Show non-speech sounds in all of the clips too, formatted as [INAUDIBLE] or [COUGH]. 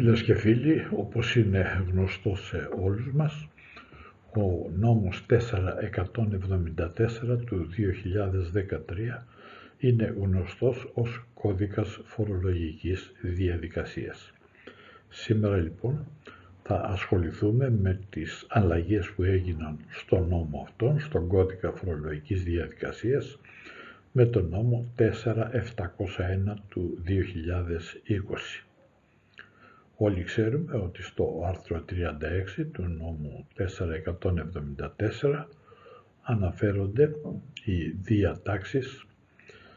Φίλες και φίλοι, όπως είναι γνωστό σε όλους μας, ο νόμος 4174 του 2013 είναι γνωστός ως κώδικας φορολογικής διαδικασίας. Σήμερα λοιπόν θα ασχοληθούμε με τις αλλαγές που έγιναν στον νόμο αυτόν, στον κώδικα φορολογικής διαδικασίας, με τον νόμο 4701 του 2020. Όλοι ξέρουμε ότι στο άρθρο 36 του νόμου 474 αναφέρονται οι διατάξεις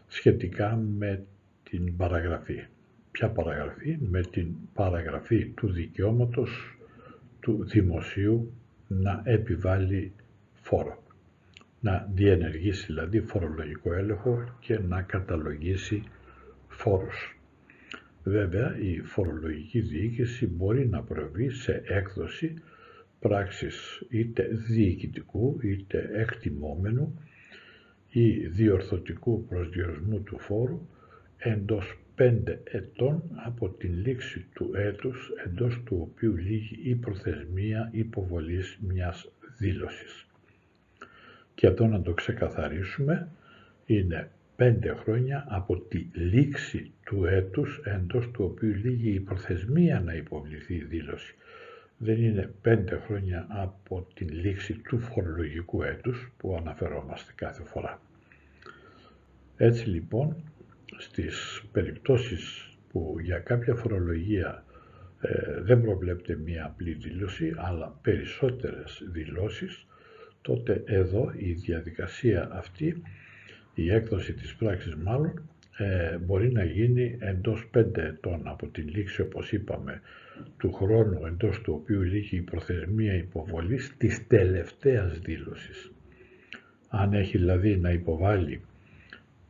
σχετικά με την παραγραφή. Ποια παραγραφή; Με την παραγραφή του δικαιώματος του δημοσίου να επιβάλλει φόρο. Να διενεργήσει δηλαδή φορολογικό έλεγχο και να καταλογίσει φόρους. Βέβαια, η φορολογική διοίκηση μπορεί να προβεί σε έκδοση πράξης είτε διοικητικού είτε εκτιμόμενου ή διορθωτικού προσδιορισμού του φόρου εντός πέντε ετών από την λήξη του έτους εντός του οποίου λύγει η προθεσμία υποβολής μιας δήλωσης. Και εδώ να το ξεκαθαρίσουμε, είναι πέντε χρόνια από τη λήξη του έτους εντός του οποίου λύγει η προθεσμία να υποβληθεί η δήλωση. Δεν είναι πέντε χρόνια από την λήξη του φορολογικού έτους που αναφερόμαστε κάθε φορά. Έτσι λοιπόν στις περιπτώσεις που για κάποια φορολογία ε, δεν προβλέπεται μία απλή δήλωση αλλά περισσότερες δηλώσεις τότε εδώ η διαδικασία αυτή η έκδοση της πράξης μάλλον ε, μπορεί να γίνει εντός πέντε ετών από την λήξη όπως είπαμε του χρόνου εντός του οποίου λύγει η προθεσμία υποβολής της τελευταίας δήλωσης. Αν έχει δηλαδή να υποβάλει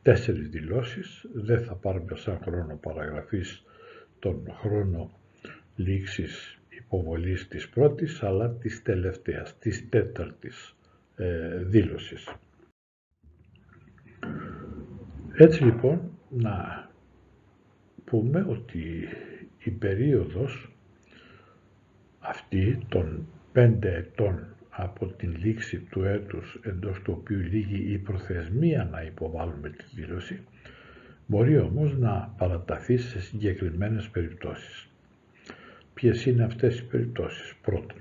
τέσσερις δηλώσεις δεν θα πάρουμε σαν χρόνο παραγραφής τον χρόνο λήξης υποβολής της πρώτης αλλά της τελευταίας, της τέταρτης ε, δήλωσης. Έτσι λοιπόν να πούμε ότι η περίοδος αυτή των πέντε ετών από την λήξη του έτους εντός του οποίου λύγει η προθεσμία να υποβάλουμε τη δήλωση μπορεί όμως να παραταθεί σε συγκεκριμένες περιπτώσεις. Ποιες είναι αυτές οι περιπτώσεις; Πρώτον,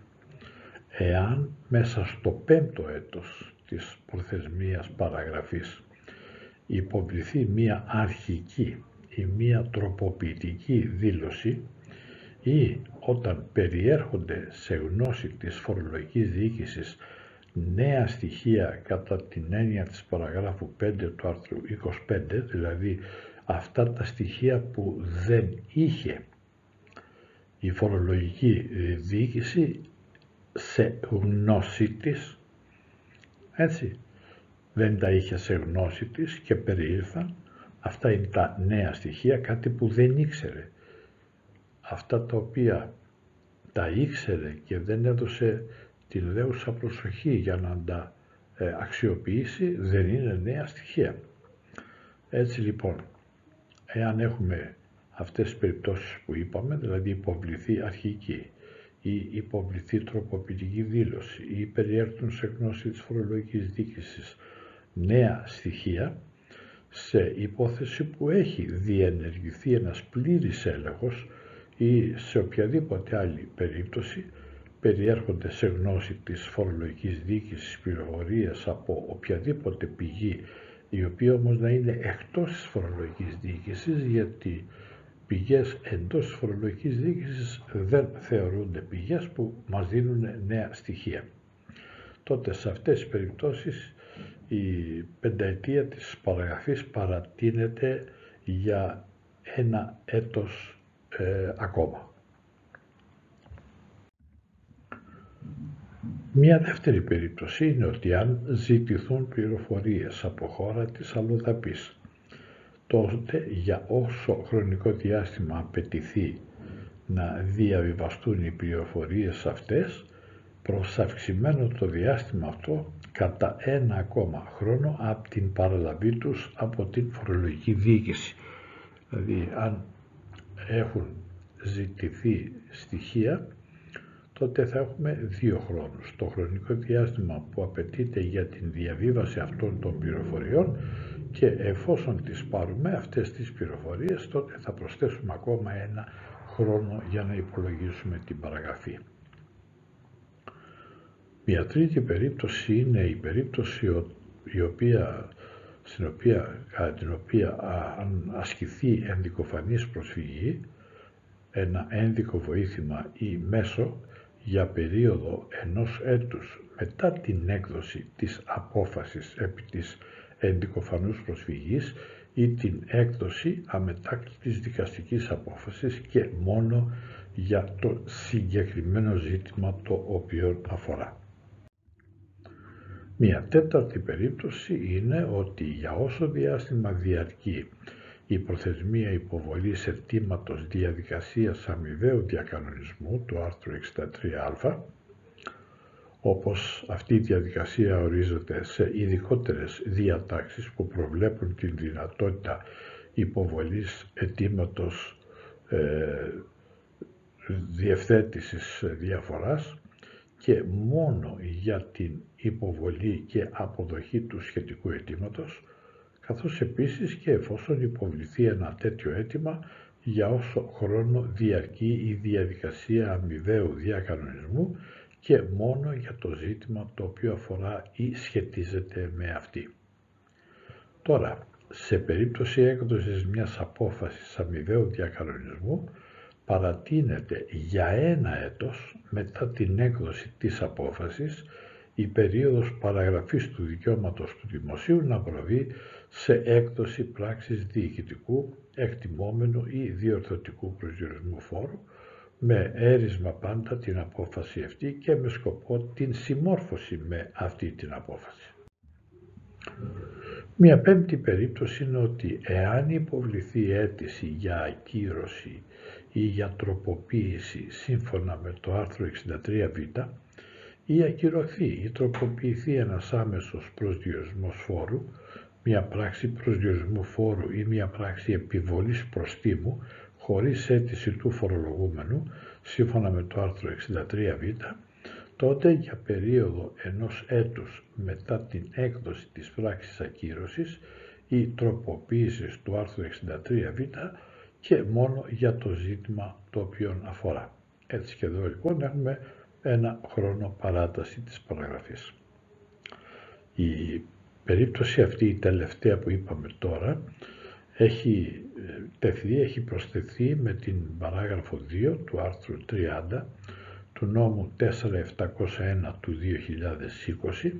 εάν μέσα στο πέμπτο έτος της προθεσμίας παραγραφής υποβληθεί μία αρχική ή μία τροποποιητική δήλωση ή όταν περιέρχονται σε γνώση της φορολογικής διοίκησης νέα στοιχεία κατά την έννοια της παραγράφου 5 του άρθρου 25, δηλαδή αυτά τα στοιχεία που δεν είχε η φορολογική διοίκηση σε γνώση της, έτσι, δεν τα είχε σε γνώση της και περιήλθαν. Αυτά είναι τα νέα στοιχεία, κάτι που δεν ήξερε. Αυτά τα οποία τα ήξερε και δεν έδωσε την δέουσα προσοχή για να τα ε, αξιοποιήσει, δεν είναι νέα στοιχεία. Έτσι λοιπόν, εάν έχουμε αυτές τις περιπτώσεις που είπαμε, δηλαδή υποβληθεί αρχική ή υποβληθεί τροποποιητική δήλωση ή περιέρθουν σε γνώση της φορολογικής δίκησης νέα στοιχεία σε υπόθεση που έχει διενεργηθεί ένας πλήρης έλεγχος ή σε οποιαδήποτε άλλη περίπτωση περιέρχονται σε γνώση της φορολογικής διοίκησης πληροφορίες από οποιαδήποτε πηγή η οποία όμως να είναι εκτός της φορολογικής διοίκησης γιατί πηγές εντός της φορολογικής διοίκησης δεν θεωρούνται πηγές που μας δίνουν νέα στοιχεία. Τότε σε αυτές τις περιπτώσεις η πενταετία της παραγραφής παρατείνεται για ένα έτος ε, ακόμα. Μία δεύτερη περίπτωση είναι ότι αν ζητηθούν πληροφορίες από χώρα της αλλοδαπής, τότε για όσο χρονικό διάστημα απαιτηθεί να διαβιβαστούν οι πληροφορίες αυτές, προς αυξημένο το διάστημα αυτό κατά ένα ακόμα χρόνο από την παραλαβή τους από την φορολογική διοίκηση. Δηλαδή αν έχουν ζητηθεί στοιχεία, τότε θα έχουμε δύο χρόνους. Το χρονικό διάστημα που απαιτείται για την διαβίβαση αυτών των πληροφοριών και εφόσον τις πάρουμε αυτές τις πληροφορίες, τότε θα προσθέσουμε ακόμα ένα χρόνο για να υπολογίσουμε την παραγραφή. Μια τρίτη περίπτωση είναι η περίπτωση η οποία, στην οποία, κατά την οποία ασκηθεί ενδικοφανής προσφυγή, ένα ένδικο βοήθημα ή μέσο για περίοδο ενός έτους μετά την έκδοση της απόφασης επί της ενδικοφανούς προσφυγής ή την έκδοση αμετάκλητης δικαστικής απόφασης και μόνο για το συγκεκριμένο ζήτημα το οποίο αφορά. Μια τέταρτη περίπτωση είναι ότι για όσο διάστημα διαρκεί η προθεσμία υποβολής αιτήματος διαδικασίας αμοιβαίου διακανονισμού του άρθρου 63α, όπως αυτή η διαδικασία ορίζεται σε ειδικότερες διατάξεις που προβλέπουν την δυνατότητα υποβολής αιτήματος ε, διευθέτησης διαφοράς και μόνο για την υποβολή και αποδοχή του σχετικού αιτήματος, καθώς επίσης και εφόσον υποβληθεί ένα τέτοιο αίτημα για όσο χρόνο διαρκεί η διαδικασία αμοιβαίου διακανονισμού και μόνο για το ζήτημα το οποίο αφορά ή σχετίζεται με αυτή. Τώρα, σε περίπτωση έκδοσης μιας απόφασης αμοιβαίου διακανονισμού, παρατείνεται για ένα έτος μετά την έκδοση της απόφασης η περίοδος παραγραφής του δικαιώματος του δημοσίου να προβεί σε έκδοση πράξης διοικητικού, εκτιμόμενου ή διορθωτικού προσδιορισμού φόρου, με έρισμα πάντα την απόφαση αυτή και με σκοπό την συμμόρφωση με αυτή την απόφαση. Μια πέμπτη περίπτωση είναι ότι εάν υποβληθεί αίτηση για ακύρωση ή για τροποποίηση σύμφωνα με το άρθρο 63β ή ακυρωθεί ή τροποποιηθεί ένας άμεσος προσδιορισμός φόρου, μια πράξη προσδιορισμού φόρου ή μια πράξη επιβολής προστίμου χωρίς αίτηση του φορολογούμενου, σύμφωνα με το άρθρο 63β, τότε για περίοδο ενός έτους μετά την έκδοση της πράξης ακύρωσης ή τροποποίησης του άρθρου 63β και μόνο για το ζήτημα το οποίο αφορά. Έτσι και εδώ λοιπόν έχουμε ένα χρόνο παράταση της παραγραφής. Η περίπτωση αυτή, η τελευταία που είπαμε τώρα, έχει ε, τεθεί, έχει προσθεθεί με την παράγραφο 2 του άρθρου 30 του νόμου 4701 του 2020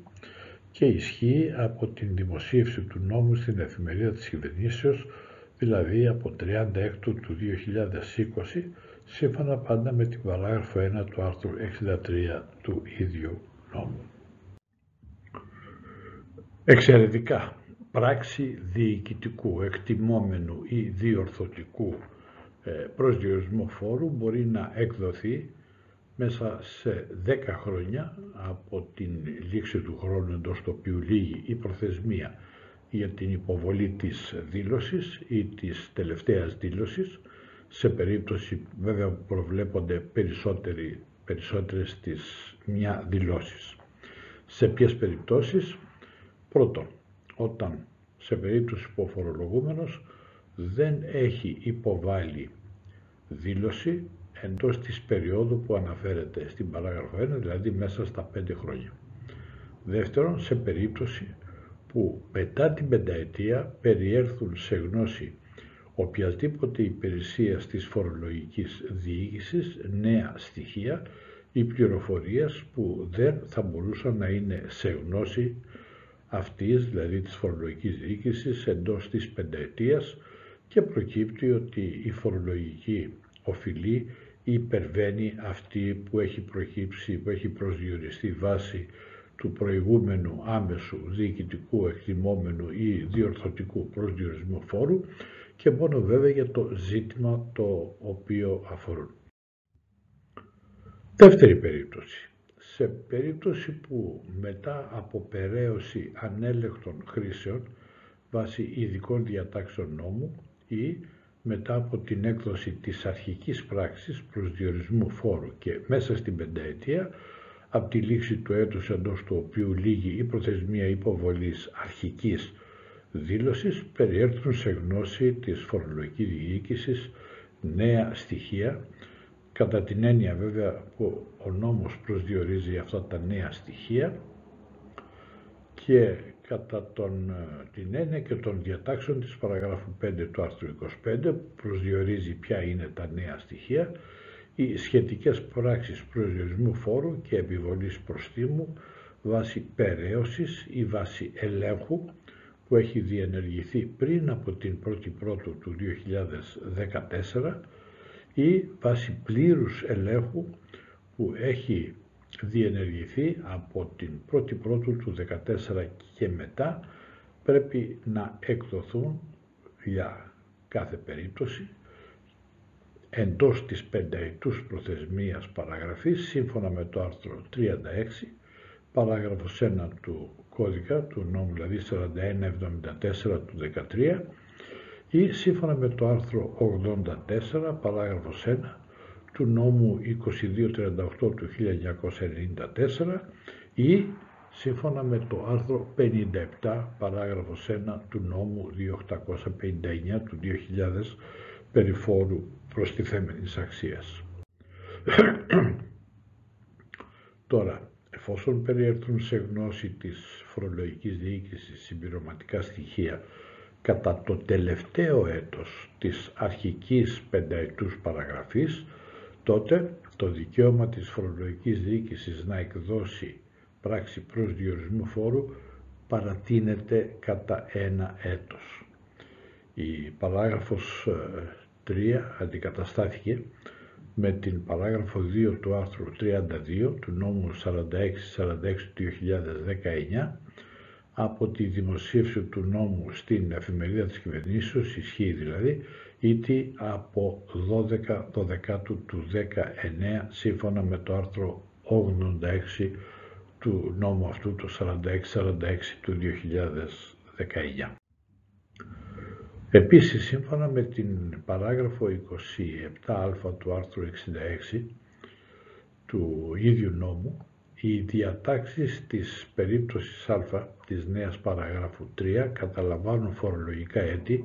και ισχύει από την δημοσίευση του νόμου στην εφημερίδα της κυβερνήσεως, δηλαδή από 36 του 2020, σύμφωνα πάντα με την παράγραφο 1 του άρθρου 63 του ίδιου νόμου. Εξαιρετικά, πράξη διοικητικού, εκτιμόμενου ή διορθωτικού ε, προσδιορισμού φόρου μπορεί να εκδοθεί μέσα σε 10 χρόνια από την λήξη του χρόνου εντός του οποίου λύγει η προθεσμία για την υποβολή της δήλωσης ή της τελευταίας δήλωσης σε περίπτωση βέβαια που προβλέπονται περισσότεροι, περισσότερες της μια δηλώσεις. Σε ποιες περιπτώσεις, πρώτον, όταν σε περίπτωση που ο φορολογούμενος δεν έχει υποβάλει δήλωση εντός της περίοδου που αναφέρεται στην παράγραφο 1, δηλαδή μέσα στα 5 χρόνια. Δεύτερον, σε περίπτωση που μετά την πενταετία περιέρθουν σε γνώση οποιασδήποτε υπηρεσία της φορολογικής διοίκησης νέα στοιχεία ή πληροφορίες που δεν θα μπορούσαν να είναι σε γνώση αυτής, δηλαδή της φορολογικής διοίκησης, εντός της πενταετίας και προκύπτει ότι η φορολογική οφειλή υπερβαίνει αυτή που έχει προκύψει, που έχει προσδιοριστεί βάση του προηγούμενου άμεσου διοικητικού εκτιμόμενου ή διορθωτικού προσδιορισμού φόρου και μόνο βέβαια για το ζήτημα το οποίο αφορούν. Δεύτερη περίπτωση. Σε περίπτωση που μετά από περαίωση ανέλεκτων χρήσεων βάσει ειδικών διατάξεων νόμου ή μετά από την έκδοση της αρχικής πράξης προσδιορισμού φόρου και μέσα στην πενταετία από τη λήξη του έτους εντός του οποίου λύγει η προθεσμία υποβολής αρχικής δήλωσης περιέρθουν σε γνώση της φορολογικής διοίκησης νέα στοιχεία κατά την έννοια βέβαια που ο νόμος προσδιορίζει αυτά τα νέα στοιχεία και κατά τον, ε, την έννοια και των διατάξεων της παραγράφου 5 του άρθρου 25 προσδιορίζει ποια είναι τα νέα στοιχεία οι σχετικές πράξεις προσδιορισμού φόρου και επιβολής προστίμου βάσει περαίωσης ή βάση ελέγχου που έχει διενεργηθεί πριν από την 1η Πρώτου του 2014 ή βάσει πλήρους ελέγχου που έχει διενεργηθεί από την 1η Πρώτου του 2014 και μετά πρέπει να εκδοθούν για κάθε περίπτωση εντός της πενταετούς προθεσμίας παραγραφής σύμφωνα με το άρθρο 36 παράγραφος 1 του κώδικα του νόμου δηλαδή 4174 του 13 ή σύμφωνα με το άρθρο 84 παράγραφος 1 του νόμου 2238 του 1994 ή σύμφωνα με το άρθρο 57 παράγραφος 1 του νόμου 2859 του 2000 περιφόρου προστιθέμενης αξίας. [CLEARS THROAT] Τώρα, εφόσον περιέρθουν σε γνώση της φορολογικής διοίκησης συμπληρωματικά στοιχεία κατά το τελευταίο έτος της αρχικής πενταετούς παραγραφής, τότε το δικαίωμα της φορολογικής διοίκησης να εκδώσει πράξη προσδιορισμού φόρου παρατείνεται κατά ένα έτος. Η παράγραφος 3 ε, αντικαταστάθηκε με την παράγραφο 2 του άρθρου 32 του νόμου 4646 του 2019 από τη δημοσίευση του νόμου στην εφημερίδα της κυβερνήσεως, ισχύει δηλαδή, ήτι από 12 12 του 19 σύμφωνα με το άρθρο 86 του νόμου αυτού το 4646 του 2019. Επίσης, σύμφωνα με την παράγραφο 27α του άρθρου 66 του ίδιου νόμου, οι διατάξεις της περίπτωσης α της νέας παραγράφου 3 καταλαμβάνουν φορολογικά έτη,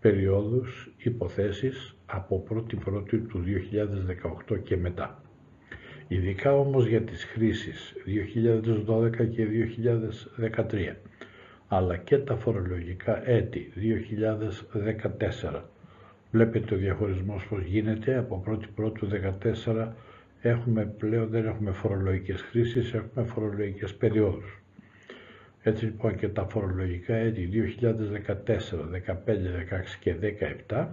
περιόδους, υποθέσεις από 1η Πρώτη του 2018 και μετά. Ειδικά όμως για τις χρήσεις 2012 και 2013 αλλά και τα φορολογικά έτη 2014. Βλέπετε ο διαχωρισμός πως γίνεται από 1η Πρώτου 2014 έχουμε πλέον δεν έχουμε φορολογικές χρήσεις, έχουμε φορολογικές περιόδους. Έτσι λοιπόν και τα φορολογικά έτη 2014, 2015, 2016 και 2017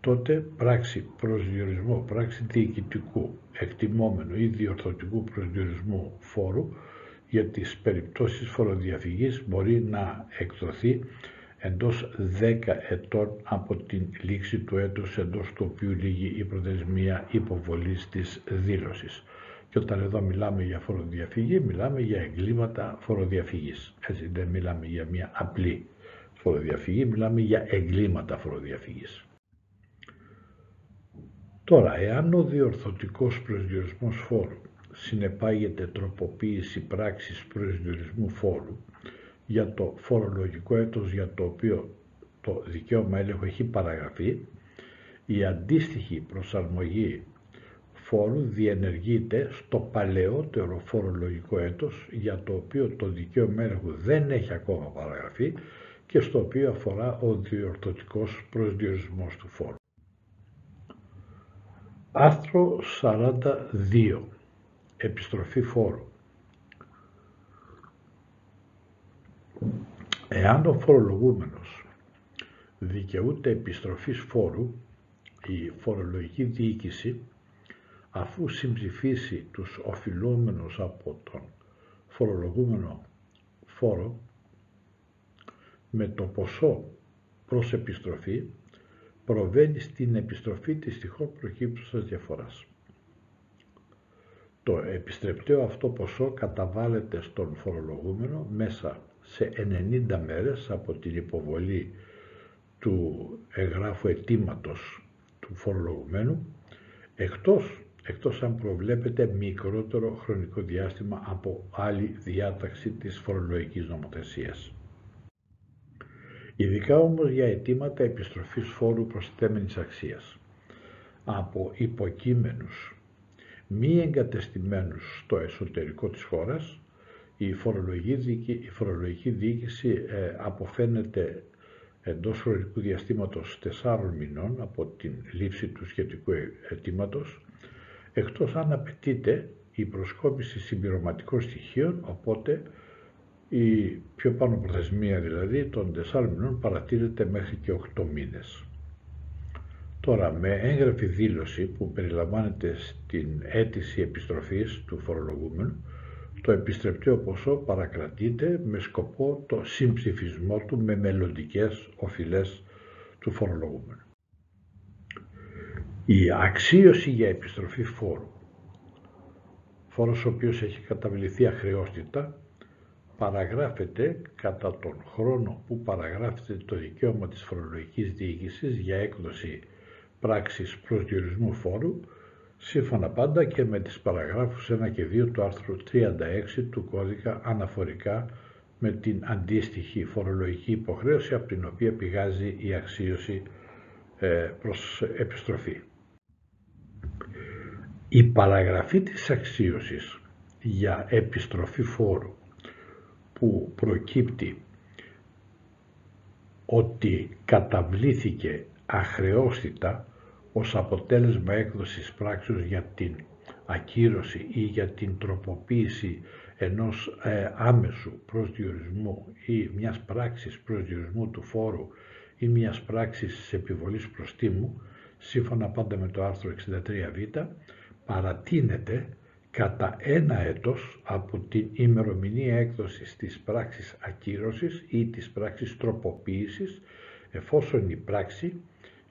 τότε πράξη προσδιορισμού, πράξη διοικητικού, εκτιμόμενου ή διορθωτικού προσδιορισμού φόρου για τις περιπτώσεις φοροδιαφυγής μπορεί να εκδοθεί εντός 10 ετών από την λήξη του έτους εντός του οποίου λύγει η προθεσμία υποβολής της δήλωσης. Και όταν εδώ μιλάμε για φοροδιαφυγή, μιλάμε για εγκλήματα φοροδιαφυγής. Έτσι δεν μιλάμε για μια απλή φοροδιαφυγή, μιλάμε για εγκλήματα φοροδιαφυγής. Τώρα, εάν ο διορθωτικός προσδιορισμός φόρου συνεπάγεται τροποποίηση πράξης προσδιορισμού φόρου για το φορολογικό έτος για το οποίο το δικαίωμα έλεγχο έχει παραγραφεί, η αντίστοιχη προσαρμογή φόρου διενεργείται στο παλαιότερο φορολογικό έτος για το οποίο το δικαίωμα έλεγχου δεν έχει ακόμα παραγραφεί και στο οποίο αφορά ο διορθωτικός προσδιορισμός του φόρου. Άρθρο 42 επιστροφή φόρου. Εάν ο φορολογούμενος δικαιούται επιστροφής φόρου, η φορολογική διοίκηση, αφού συμψηφίσει τους οφειλόμενους από τον φορολογούμενο φόρο, με το ποσό προς επιστροφή, προβαίνει στην επιστροφή της τυχόν προκύπτουσας διαφοράς. Το επιστρεπτέο αυτό ποσό καταβάλλεται στον φορολογούμενο μέσα σε 90 μέρες από την υποβολή του εγγράφου αιτήματος του φορολογουμένου, εκτός, εκτός αν προβλέπεται μικρότερο χρονικό διάστημα από άλλη διάταξη της φορολογικής νομοθεσίας. Ειδικά όμως για αιτήματα επιστροφής φόρου προσθέμενης αξίας από υποκείμενους μη εγκατεστημένους στο εσωτερικό της χώρας, η φορολογική, η φορολογική διοίκηση ε, αποφαίνεται εντός χρονικού διαστήματος τεσσάρων μηνών από την λήψη του σχετικού αιτήματος, εκτός αν απαιτείται η προσκόπηση συμπληρωματικών στοιχείων, οπότε η πιο πάνω προθεσμία δηλαδή των τεσσάρων μηνών παρατηρείται μέχρι και 8 μήνες. Τώρα, με έγγραφη δήλωση που περιλαμβάνεται στην αίτηση επιστροφής του φορολογούμενου, το επιστρεπτέο ποσό παρακρατείται με σκοπό το συμψηφισμό του με μελλοντικές οφειλές του φορολογούμενου. Η αξίωση για επιστροφή φόρου, φόρος ο οποίος έχει καταβληθεί αχρεώστητα, παραγράφεται κατά τον χρόνο που παραγράφεται το δικαίωμα της φορολογικής διοίκησης για έκδοση πράξης προσδιορισμού φόρου, σύμφωνα πάντα και με τις παραγράφους 1 και 2 του άρθρου 36 του κώδικα αναφορικά με την αντίστοιχη φορολογική υποχρέωση από την οποία πηγάζει η αξίωση ε, προς επιστροφή. Η παραγραφή της αξίωσης για επιστροφή φόρου που προκύπτει ότι καταβλήθηκε αχρεώστητα ως αποτέλεσμα έκδοσης πράξεως για την ακύρωση ή για την τροποποίηση ενός ε, άμεσου προσδιορισμού ή μιας πράξης προσδιορισμού του φόρου ή μιας πράξης επιβολής προστίμου, σύμφωνα πάντα με το άρθρο 63β, παρατείνεται κατά ένα έτος από την ημερομηνία έκδοσης της πράξης ακύρωσης ή της πράξης τροποποίησης, εφόσον η πράξη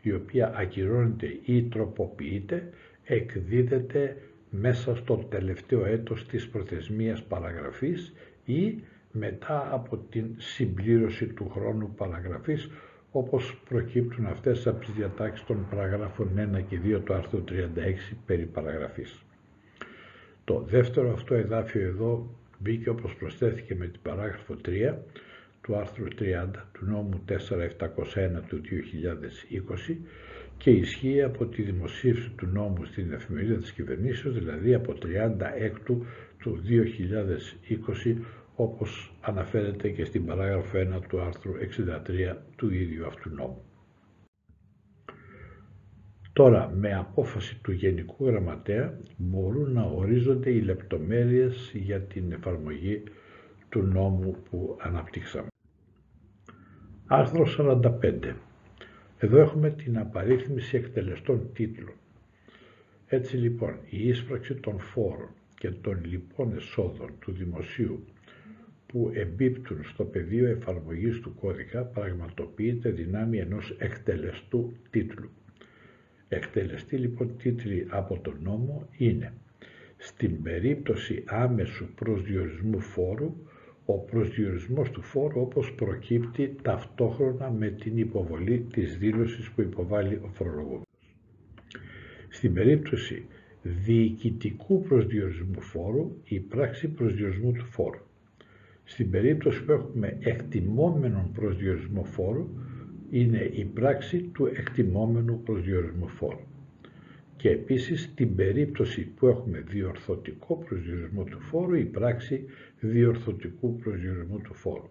η οποία ακυρώνεται ή τροποποιείται εκδίδεται μέσα στο τελευταίο έτος της προθεσμίας παραγραφής ή μετά από την συμπλήρωση του χρόνου παραγραφής όπως προκύπτουν αυτές από τις διατάξεις των παραγράφων 1 και 2 του άρθρου 36 περί παραγραφής. Το δεύτερο αυτό εδάφιο εδώ μπήκε όπως προσθέθηκε με την παράγραφο 3 του άρθρου 30 του νόμου 4701 του 2020 και ισχύει από τη δημοσίευση του νόμου στην εφημερίδα της κυβερνήσεως, δηλαδή από 36 του 2020, όπως αναφέρεται και στην παράγραφο 1 του άρθρου 63 του ίδιου αυτού νόμου. Τώρα, με απόφαση του Γενικού Γραμματέα μπορούν να ορίζονται οι λεπτομέρειες για την εφαρμογή του νόμου που αναπτύξαμε. Άρθρο 45. Εδώ έχουμε την απαρίθμηση εκτελεστών τίτλων. Έτσι λοιπόν, η ίσπραξη των φόρων και των λοιπών εσόδων του δημοσίου που εμπίπτουν στο πεδίο εφαρμογής του κώδικα πραγματοποιείται δυνάμει ενός εκτελεστού τίτλου. Εκτελεστή λοιπόν τίτλοι από τον νόμο είναι στην περίπτωση άμεσου προσδιορισμού φόρου ο προσδιορισμός του φόρου όπως προκύπτει ταυτόχρονα με την υποβολή της δήλωσης που υποβάλλει ο φορολογούμενος. Στην περίπτωση διοικητικού προσδιορισμού φόρου, η πράξη προσδιορισμού του φόρου. Στην περίπτωση που έχουμε εκτιμόμενον προσδιορισμό φόρου, είναι η πράξη του εκτιμόμενου προσδιορισμού φόρου και επίσης στην περίπτωση που έχουμε διορθωτικό προσδιορισμό του φόρου η πράξη διορθωτικού προσδιορισμού του φόρου.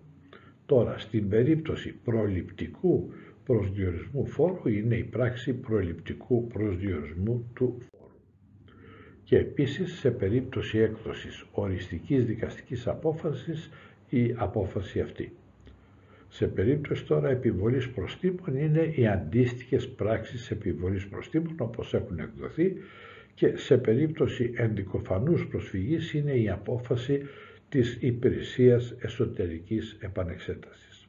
Τώρα, στην περίπτωση προληπτικού προσδιορισμού φόρου είναι η πράξη προληπτικού προσδιορισμού του φόρου. Και επίσης σε περίπτωση έκδοσης οριστικής δικαστικής απόφασης η απόφαση αυτή. Σε περίπτωση τώρα επιβολής προστήμων είναι οι αντίστοιχες πράξεις επιβολής προστήμων όπως έχουν εκδοθεί και σε περίπτωση ενδικοφανούς προσφυγής είναι η απόφαση της υπηρεσίας εσωτερικής επανεξέτασης.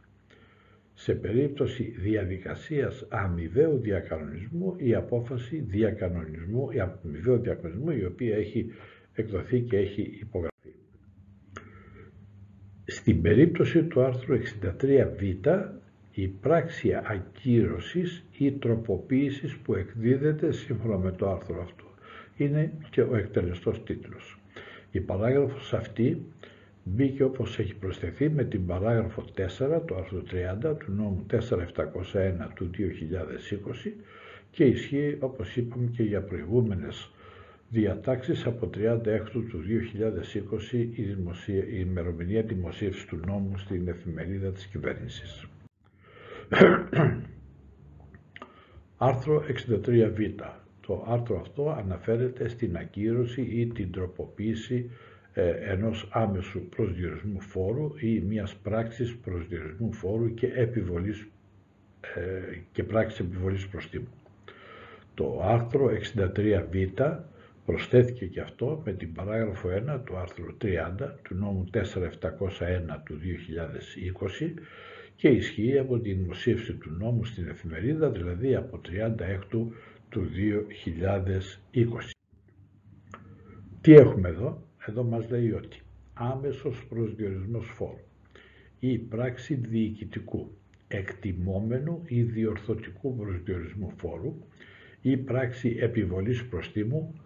Σε περίπτωση διαδικασίας αμοιβαίου διακανονισμού η απόφαση διακανονισμού, η αμοιβαίου διακανονισμού η οποία έχει εκδοθεί και έχει υπογραφεί. Στην περίπτωση του άρθρου 63β η πράξη ακύρωσης ή τροποποίησης που εκδίδεται σύμφωνα με το άρθρο αυτό. Είναι και ο εκτελεστός τίτλος. Η παράγραφος αυτή μπήκε όπως έχει προσθεθεί με την παράγραφο 4 του άρθρου 30 του νόμου 4701 του 2020 και ισχύει όπως είπαμε και για προηγούμενες διατάξεις από 36 του 2020 η, δημοσία, η ημερομηνία δημοσίευση του νόμου στην εφημερίδα της κυβέρνησης. [CLEARS THROAT] Άρθρο 63β. Το άρθρο αυτό αναφέρεται στην ακύρωση ή την τροποποίηση ε, ενός άμεσου προσδιορισμού φόρου ή μιας πράξης προσδιορισμού φόρου και, επιβολής, ε, και πράξης επιβολής προστίμου. Το άρθρο 63β προσθέθηκε και αυτό με την παράγραφο 1 του άρθρου 30 του νόμου 4701 του 2020 και ισχύει από την δημοσίευση του νόμου στην εφημερίδα, δηλαδή από 36 του 2020. Τι έχουμε εδώ, εδώ μας λέει ότι άμεσος προσδιορισμός φόρου ή πράξη διοικητικού εκτιμόμενου ή διορθωτικού προσδιορισμού φόρου ή πράξη επιβολής προστίμου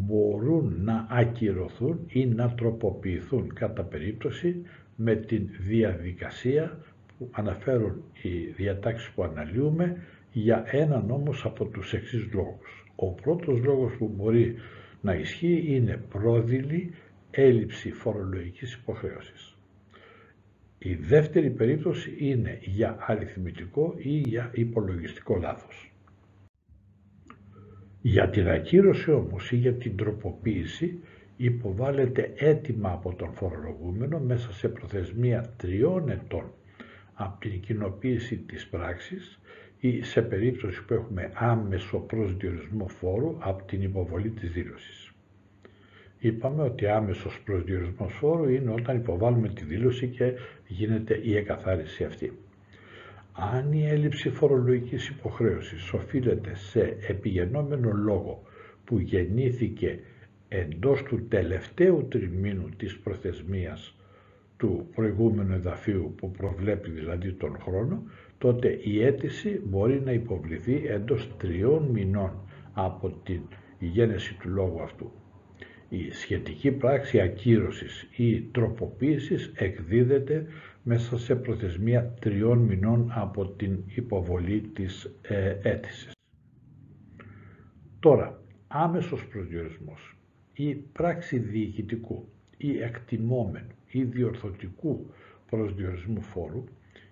μπορούν να ακυρωθούν ή να τροποποιηθούν κατά περίπτωση με την διαδικασία που αναφέρουν οι διατάξεις που αναλύουμε για έναν όμως από τους εξής λόγους. Ο πρώτος λόγος που μπορεί να ισχύει είναι πρόδειλη έλλειψη φορολογικής υποχρέωσης. Η δεύτερη περίπτωση είναι για αριθμητικό ή για υπολογιστικό λάθος. Για την ακύρωση όμως ή για την τροποποίηση υποβάλλεται έτοιμα από τον φορολογούμενο μέσα σε προθεσμία τριών ετών από την κοινοποίηση της πράξης ή σε περίπτωση που έχουμε άμεσο προσδιορισμό φόρου από την υποβολή της δήλωσης. Είπαμε ότι άμεσος προσδιορισμός φόρου είναι όταν υποβάλλουμε τη δήλωση και γίνεται η εκαθάριση αυτή. Αν η έλλειψη φορολογικής υποχρέωσης οφείλεται σε επιγενόμενο λόγο που γεννήθηκε εντός του τελευταίου τριμήνου της προθεσμίας του προηγούμενου εδαφίου που προβλέπει δηλαδή τον χρόνο, τότε η αίτηση μπορεί να υποβληθεί εντός τριών μηνών από την γένεση του λόγου αυτού. Η σχετική πράξη ακύρωσης ή τροποποίησης εκδίδεται μέσα σε προθεσμία τριών μηνών από την υποβολή της ε, αίτησης. Τώρα, άμεσος προσδιορισμός ή πράξη διοικητικού ή εκτιμόμενου ή διορθωτικού προσδιορισμού φόρου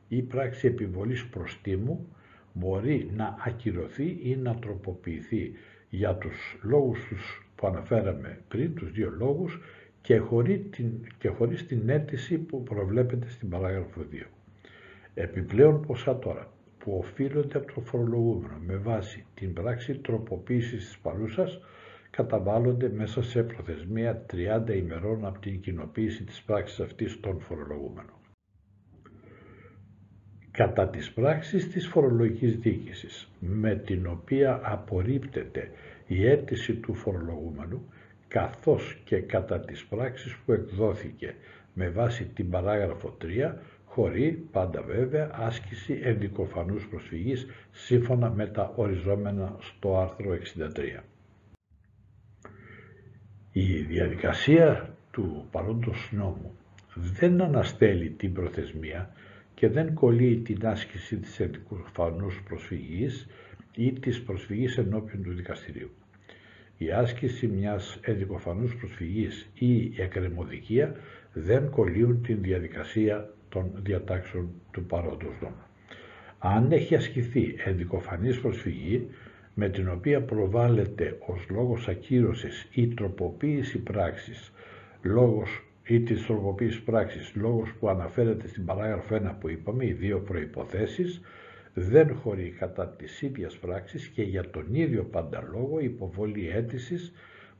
ή πράξη επιβολής προστίμου μπορεί να ακυρωθεί ή να τροποποιηθεί για τους λόγους τους που αναφέραμε πριν, τους δύο λόγους, και, χωρί την, και χωρίς την αίτηση που προβλέπεται στην παράγραφο 2. Επιπλέον ποσά τώρα που οφείλονται από το φορολογούμενο με βάση την πράξη τροποποίησης της παρούσας καταβάλλονται μέσα σε προθεσμία 30 ημερών από την κοινοποίηση της πράξης αυτής των φορολογούμενων. Κατά τις πράξεις της φορολογικής διοίκησης, με την οποία απορρίπτεται η αίτηση του φορολογούμενου, καθώς και κατά τις πράξεις που εκδόθηκε με βάση την παράγραφο 3, χωρί πάντα βέβαια άσκηση ενδικοφανούς προσφυγής σύμφωνα με τα οριζόμενα στο άρθρο 63. Η διαδικασία του παρόντος νόμου δεν αναστέλει την προθεσμία και δεν κολλεί την άσκηση της ενδικοφανούς προσφυγής ή της προσφυγής ενώπιον του δικαστηρίου. Η άσκηση μιας ενδικοφανούς προσφυγής ή η εκκρεμωδικία δεν κολλείουν την διαδικασία των διατάξεων του παρόντος νόμου. Αν έχει ασκηθεί ενδικοφανής προσφυγή, με την οποία προβάλλεται ως λόγος ακύρωσης ή τροποποίηση πράξης, λόγος ή της τροποποίησης πράξης, λόγος που αναφέρεται στην παράγραφο 1 που είπαμε, οι δύο προϋποθέσεις, δεν χωρεί κατά της ίδιας πράξης και για τον ίδιο πάντα λόγο υποβολή αίτησης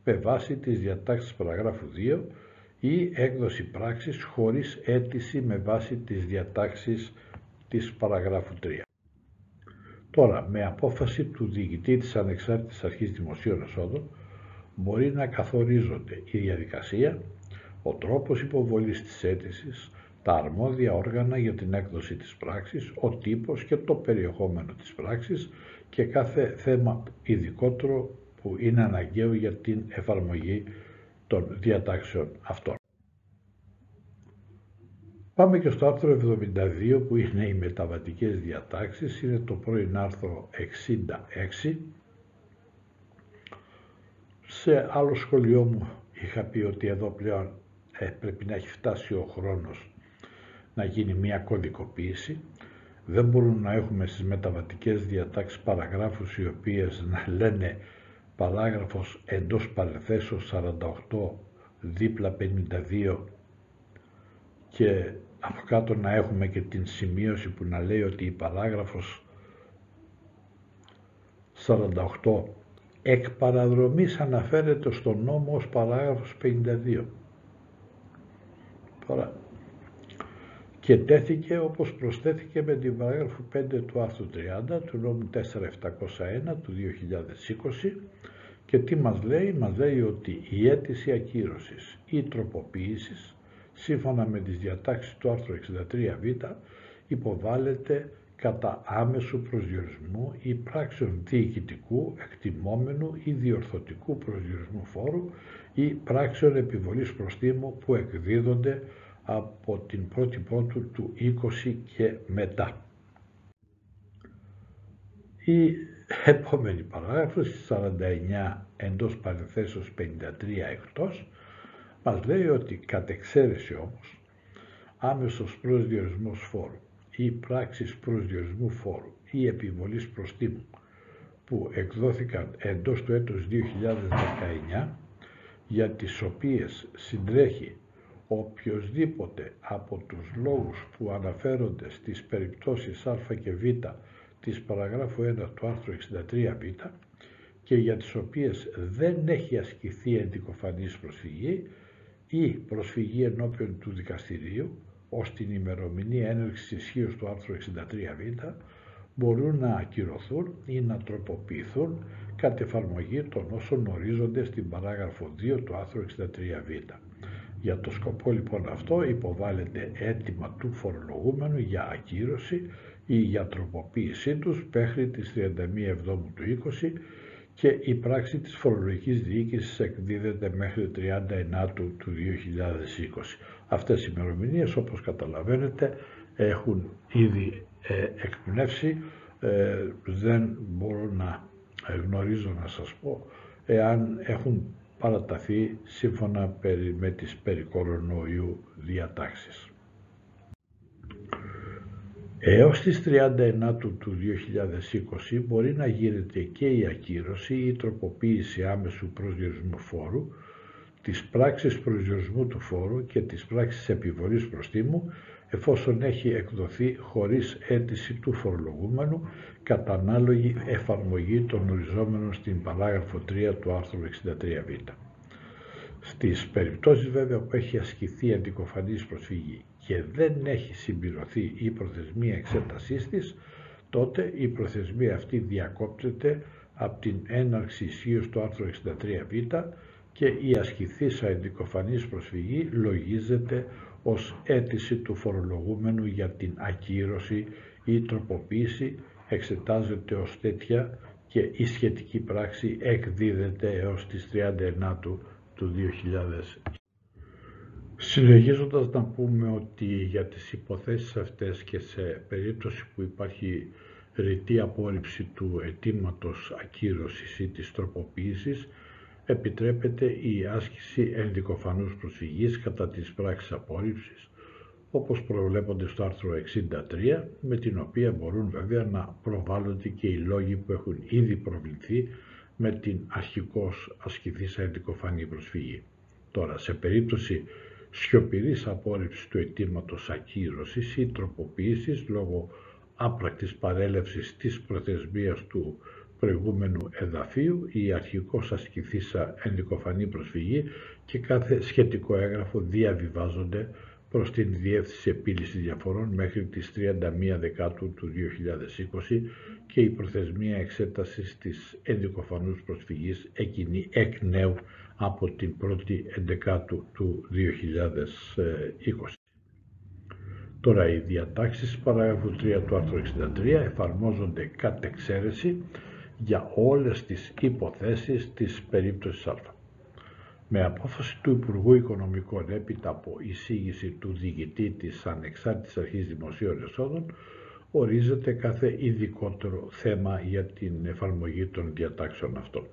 με βάση τις διατάξεις παραγράφου 2 ή έκδοση πράξης χωρίς αίτηση με βάση τις διατάξεις της παραγράφου 3. Τώρα, με απόφαση του διοικητή της Ανεξάρτητης Αρχής Δημοσίων Εσόδων μπορεί να καθορίζονται η διαδικασία, ο τρόπος υποβολής της αίτησης, τα αρμόδια όργανα για την έκδοση της πράξης, ο τύπος και το περιεχόμενο της πράξης και κάθε θέμα ειδικότερο που είναι αναγκαίο για την εφαρμογή των διατάξεων αυτών. Πάμε και στο άρθρο 72 που είναι οι μεταβατικές διατάξεις, είναι το πρώην άρθρο 66. Σε άλλο σχολείο μου είχα πει ότι εδώ πλέον ε, πρέπει να έχει φτάσει ο χρόνος να γίνει μια κωδικοποίηση. Δεν μπορούμε να έχουμε στις μεταβατικές διατάξεις παραγράφους οι οποίες να λένε παράγραφος εντός παρεθέσεως 48 δίπλα 52 και από κάτω να έχουμε και την σημείωση που να λέει ότι η παράγραφος 48 εκ παραδρομής αναφέρεται στον νόμο ως παράγραφος 52. Τώρα, και τέθηκε όπως προσθέθηκε με την παράγραφο 5 του άρθρου 30 του νόμου 4701 του 2020 και τι μας λέει, μας λέει ότι η αίτηση ακύρωσης ή τροποποίησης σύμφωνα με τις διατάξεις του άρθρου 63β υποβάλλεται κατά άμεσου προσδιορισμού ή πράξεων διοικητικού, εκτιμόμενου ή διορθωτικού προσδιορισμού φόρου ή πράξεων επιβολής προστίμου που εκδίδονται από την 1η Πρώτου του 20 και μετά. Η επόμενη παράγραφος, 49 εντός παρενθέσεως 53 εκτός, μας λέει ότι κατ' εξαίρεση όμως, άμεσος προσδιορισμός φόρου ή πράξεις προσδιορισμού φόρου ή επιβολής προστίμου που εκδόθηκαν εντός του έτους 2019 για τις οποίες συντρέχει οποιοδήποτε από τους λόγους που αναφέρονται στις περιπτώσεις α και β της παραγράφου 1 του άρθρου 63β και για τις οποίες δεν έχει ασκηθεί εντικοφανής προσφυγή ή προσφυγή ενώπιον του δικαστηρίου ως την ημερομηνία έναρξης ισχύω του άρθρου 63β μπορούν να ακυρωθούν ή να τροποποιηθούν κατ' εφαρμογή των όσων ορίζονται στην παράγραφο 2 του άρθρου 63β. Για το σκοπό λοιπόν αυτό υποβάλλεται αίτημα του φορολογούμενου για ακύρωση ή για τροποποίησή τους μέχρι τις 31 Εβδόμου του 20 και η πράξη της φορολογικής διοίκησης εκδίδεται μέχρι 39 του 2020. Αυτές οι ημερομηνίες, όπως καταλαβαίνετε έχουν ήδη ε, εκπνεύσει, ε, δεν μπορώ να γνωρίζω να σας πω εάν έχουν παραταθεί σύμφωνα με τις περί κορονοϊού διατάξεις. Έως τις 39 του 2020 μπορεί να γίνεται και η ακύρωση ή η τροποποίηση άμεσου προσδιορισμού φόρου, της πράξης προσδιορισμού του φόρου και της πράξης επιβολής προστίμου εφόσον έχει εκδοθεί χωρίς αίτηση του φορολογούμενου κατά ανάλογη εφαρμογή των οριζόμενων στην παράγραφο 3 του άρθρου 63β. Στις περιπτώσεις βέβαια που έχει ασκηθεί αντικοφανής προσφυγή και δεν έχει συμπληρωθεί η προθεσμία εξέτασής της, τότε η προθεσμία αυτή διακόπτεται από την έναρξη ισχύως του άρθρου 63β και η ασκηθήσα αντικοφανής προσφυγή λογίζεται ως αίτηση του φορολογούμενου για την ακύρωση ή τροποποίηση εξετάζεται ως τέτοια και η σχετική πράξη εκδίδεται έως τις 39 του 2000. Συνεχίζοντας να πούμε ότι για τις υποθέσεις αυτές και σε περίπτωση που υπάρχει ρητή απόρριψη του αιτήματος ακύρωσης ή της τροποποίησης επιτρέπεται η άσκηση ενδικοφανούς προσφυγής κατά της πράξης απόρριψης όπως προβλέπονται στο άρθρο 63 με την οποία μπορούν βέβαια να προβάλλονται και οι λόγοι που έχουν ήδη προβληθεί με την αρχικώς ασκηθήσα ενδικοφανή προσφυγή. Τώρα, σε περίπτωση σιωπηρής απόρριψης του αιτήματος ακύρωσης ή τροποποίησης λόγω άπρακτης παρέλευσης της προθεσμίας του προηγούμενου εδαφίου ή αρχικώς ασκηθήσα ενδικοφανή προσφυγή και κάθε σχετικό έγγραφο διαβιβάζονται προς την Διεύθυνση Επίλυσης Διαφορών μέχρι τις 31 Δεκάτου του 2020 και η προθεσμία εξέτασης της ενδικοφανούς προσφυγής εκείνη εκ νέου από την 1η Εντεκάτου του 2020. Τώρα οι διατάξεις παράγραφου 3 του άρθρου 63 εφαρμόζονται κατ' εξαίρεση για όλες τις υποθέσεις της περίπτωσης Α. Με απόφαση του Υπουργού Οικονομικών έπειτα από εισήγηση του διοικητή της Ανεξάρτητης Αρχής Δημοσίων Εσόδων ορίζεται κάθε ειδικότερο θέμα για την εφαρμογή των διατάξεων αυτών.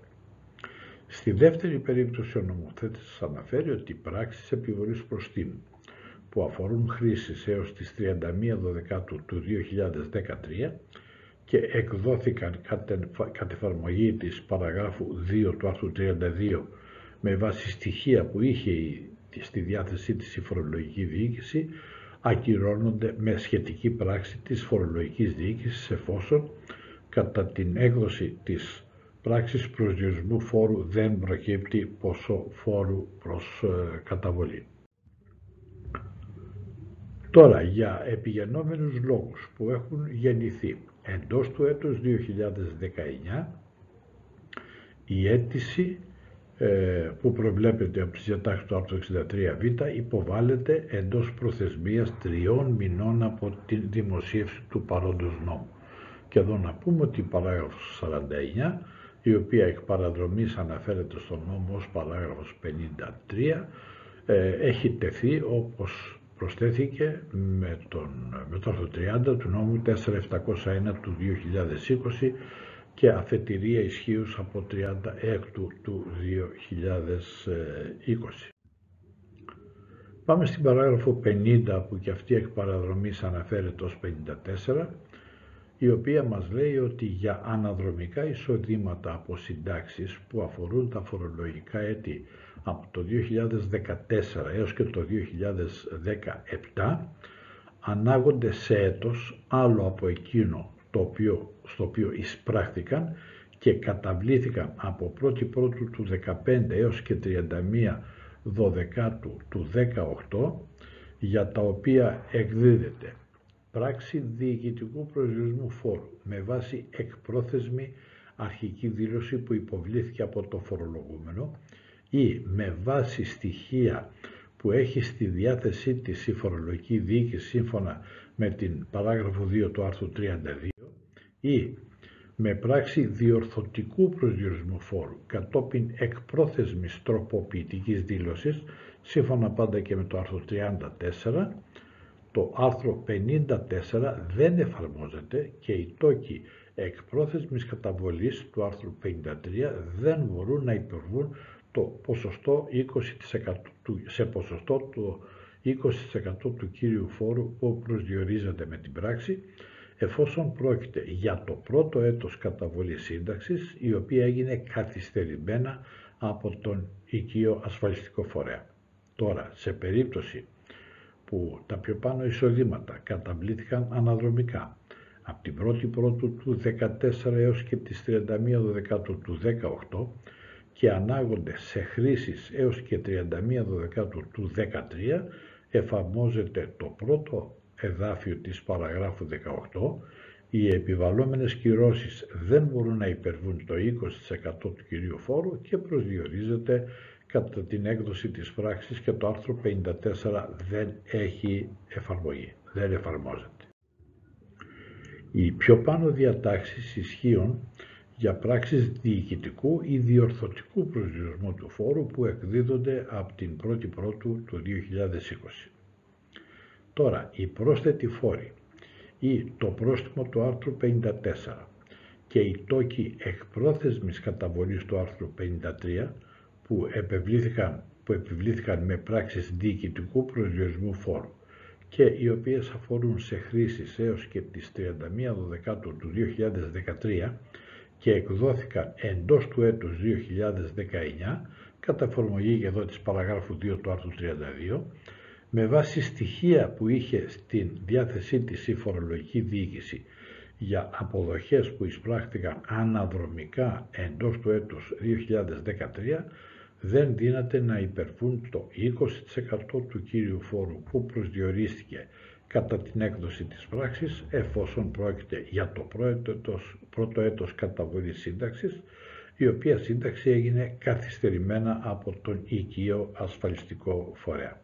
Στη δεύτερη περίπτωση ο νομοθέτης αναφέρει ότι οι πράξεις επιβολής προστίμου που αφορούν χρήσεις έως τις 31 Δεκάτου του 2013 και εκδόθηκαν κατ' εφαρμογή της παραγράφου 2 του άρθρου 32 με βάση στοιχεία που είχε στη διάθεσή της η φορολογική διοίκηση ακυρώνονται με σχετική πράξη της φορολογικής διοίκησης εφόσον κατά την έκδοση της πράξης προσδιορισμού φόρου δεν προκύπτει ποσό φόρου προς ε, καταβολή. Τώρα, για επιγενόμενους λόγους που έχουν γεννηθεί εντός του έτους 2019, η αίτηση ε, που προβλέπεται από τις διατάξεις του άρθρου 63β υποβάλλεται εντός προθεσμίας τριών μηνών από τη δημοσίευση του παρόντος νόμου. Και εδώ να πούμε ότι η παράγραφος 49, η οποία εκ παραδρομής αναφέρεται στον νόμο ως παράγραφος 53, ε, έχει τεθεί όπως προσθέθηκε με, τον, με το άρθρο 30 του νόμου 4701 του 2020 και αφετηρία ισχύω από 36 του 2020. Πάμε στην παράγραφο 50 που και αυτή εκ παραδρομής αναφέρεται ως 54 η οποία μας λέει ότι για αναδρομικά εισοδήματα από συντάξεις που αφορούν τα φορολογικά έτη από το 2014 έως και το 2017 ανάγονται σε έτος άλλο από εκείνο το οποίο, στο οποίο εισπράχθηκαν και καταβλήθηκαν από 1η Πρώτου του 15 έως και 31 Δωδεκάτου του 18 για τα οποία εκδίδεται πράξη διοικητικού προσδιορισμού φόρου με βάση εκπρόθεσμη αρχική δήλωση που υποβλήθηκε από το φορολογούμενο ή με βάση στοιχεία που έχει στη διάθεσή της η φορολογική διοίκηση σύμφωνα με την παράγραφο 2 του άρθρου 32 ή με πράξη διορθωτικού προσδιορισμού φόρου κατόπιν εκπρόθεσμης τροποποιητικής δήλωσης σύμφωνα πάντα και με το άρθρο 34 το άρθρο 54 δεν εφαρμόζεται και οι τόκοι εκπρόθεσμης καταβολής του άρθρου 53 δεν μπορούν να υπερβούν το ποσοστό 20% του, σε ποσοστό το 20% του κύριου φόρου που προσδιορίζεται με την πράξη εφόσον πρόκειται για το πρώτο έτος καταβολής σύνταξης η οποία έγινε καθυστερημένα από τον οικείο ασφαλιστικό φορέα. Τώρα, σε περίπτωση που τα πιο πάνω εισοδήματα καταβλήθηκαν αναδρομικά από την 1η Πρώτου του 14 έως και τις 31 Δεκάτου του 18 και ανάγονται σε χρήσεις έως και 31 Δεκάτου του 13 εφαρμόζεται το πρώτο εδάφιο της παραγράφου 18 οι επιβαλλόμενες κυρώσεις δεν μπορούν να υπερβούν το 20% του κυρίου φόρου και προσδιορίζεται κατά την έκδοση της πράξης και το άρθρο 54 δεν έχει εφαρμογή, δεν εφαρμόζεται. Οι πιο πάνω διατάξεις ισχύουν για πράξεις διοικητικού ή διορθωτικού προσδιορισμού του φόρου που εκδίδονται από την 1η Πρώτου του 2020. Τώρα, η πρόσθετη φόρη ή το πρόστιμο του άρθρου 54 και οι τόκοι εκπρόθεσμης καταβολής του άρθρου 53 που, επιβλήθηκαν, που επιβλήθηκαν με πράξεις διοικητικού προσδιορισμού φόρου και οι οποίες αφορούν σε χρήσεις έως και τις 31 Δεκάτου του 2013 και εκδόθηκαν εντός του έτους 2019 κατά εφαρμογή και εδώ της παραγράφου 2 του άρθρου 32 με βάση στοιχεία που είχε στην διάθεσή της η φορολογική διοίκηση για αποδοχές που εισπράχθηκαν αναδρομικά εντός του έτους 2013 δεν δύναται να υπερβούν το 20% του κύριου φόρου που προσδιορίστηκε κατά την έκδοση της πράξης εφόσον πρόκειται για το πρώτο έτος, πρώτο έτος καταβολής σύνταξης η οποία σύνταξη έγινε καθυστερημένα από τον οικείο ασφαλιστικό φορέα.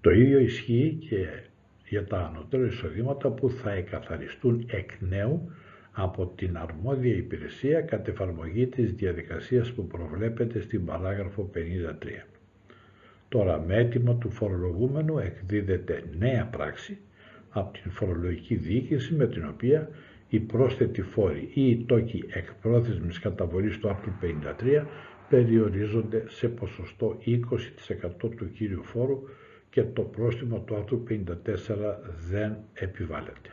Το ίδιο ισχύει και για τα ανωτέρω εισοδήματα που θα εκαθαριστούν εκ νέου από την αρμόδια υπηρεσία κατ' εφαρμογή της διαδικασίας που προβλέπεται στην παράγραφο 53. Τώρα με έτοιμο του φορολογούμενου εκδίδεται νέα πράξη από την φορολογική διοίκηση με την οποία οι πρόσθετοι φόροι ή οι τόκοι εκπρόθεσμης καταβολής του άρθρου 53 περιορίζονται σε ποσοστό 20% του κύριου φόρου και το πρόστιμο του άρθρου 54 δεν επιβάλλεται.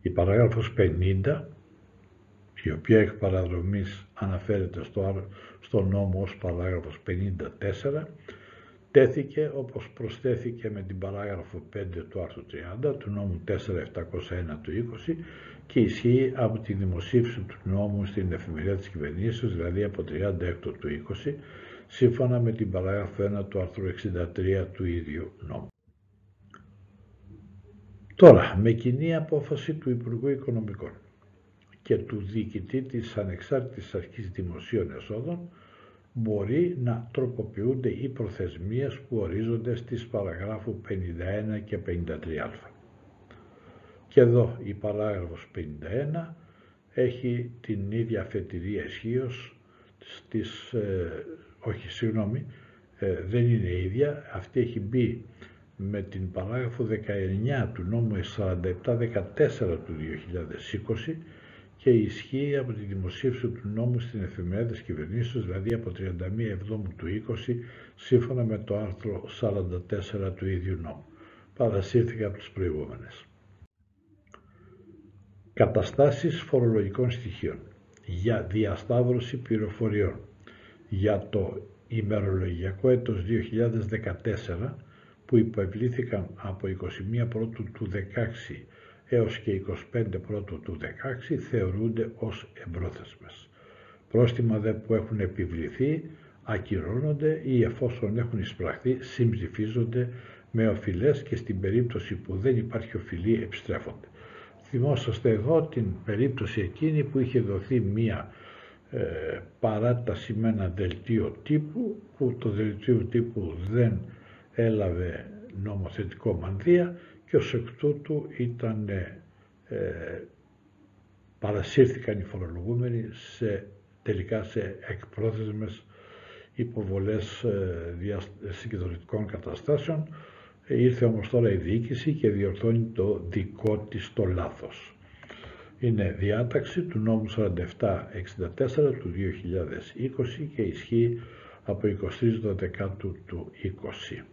Η παράγραφος 50, η οποία εκ παραδρομής αναφέρεται στο, στο νόμο ως παράγραφος 54, τέθηκε όπως προσθέθηκε με την παράγραφο 5 του άρθρου 30 του νόμου 4701 του 20 και ισχύει από τη δημοσίευση του νόμου στην εφημερίδα της κυβερνήσεως, δηλαδή από 36 του 20, σύμφωνα με την παράγραφο 1 του άρθρου 63 του ίδιου νόμου. Τώρα, με κοινή απόφαση του Υπουργού Οικονομικών και του διοικητή της Ανεξάρτητης Αρχής Δημοσίων Εσόδων, μπορεί να τροποποιούνται οι προθεσμίες που ορίζονται στις παραγράφου 51 και 53α. Και εδώ η παράγραφος 51 έχει την ίδια αφετηρία ισχύως στις, ε, όχι συγγνώμη, ε, δεν είναι ίδια, αυτή έχει μπει με την παράγραφο 19 του νόμου 4714 του 2020 και ισχύει από τη δημοσίευση του νόμου στην εφημερίδα της κυβερνήσεως, δηλαδή από 31 Εβδόμου του 20, σύμφωνα με το άρθρο 44 του ίδιου νόμου. Παρασύρθηκα από τις προηγούμενες. Καταστάσεις φορολογικών στοιχείων για διασταύρωση πληροφοριών για το ημερολογιακό έτος 2014 που υποευλήθηκαν από 21 πρώτου του 16 έως και 25 πρώτου του 16 θεωρούνται ως εμπρόθεσμες. Πρόστιμα δε που έχουν επιβληθεί ακυρώνονται ή εφόσον έχουν εισπραχθεί συμψηφίζονται με οφειλές και στην περίπτωση που δεν υπάρχει οφειλή επιστρέφονται. Θυμόσαστε εδώ την περίπτωση εκείνη που είχε δοθεί μία ε, παράταση με ένα δελτίο τύπου που το δελτίο τύπου δεν έλαβε νομοθετικό μανδύα και ως εκ τούτου ήταν, ε, παρασύρθηκαν οι φορολογούμενοι σε, τελικά σε εκπρόθεσμες υποβολές ε, συγκεντρωτικών καταστάσεων. Ήρθε όμως τώρα η διοίκηση και διορθώνει το δικό της το λάθος. Είναι διάταξη του νόμου 4764 του 2020 και ισχύει από 23 Δεκάτου του 20.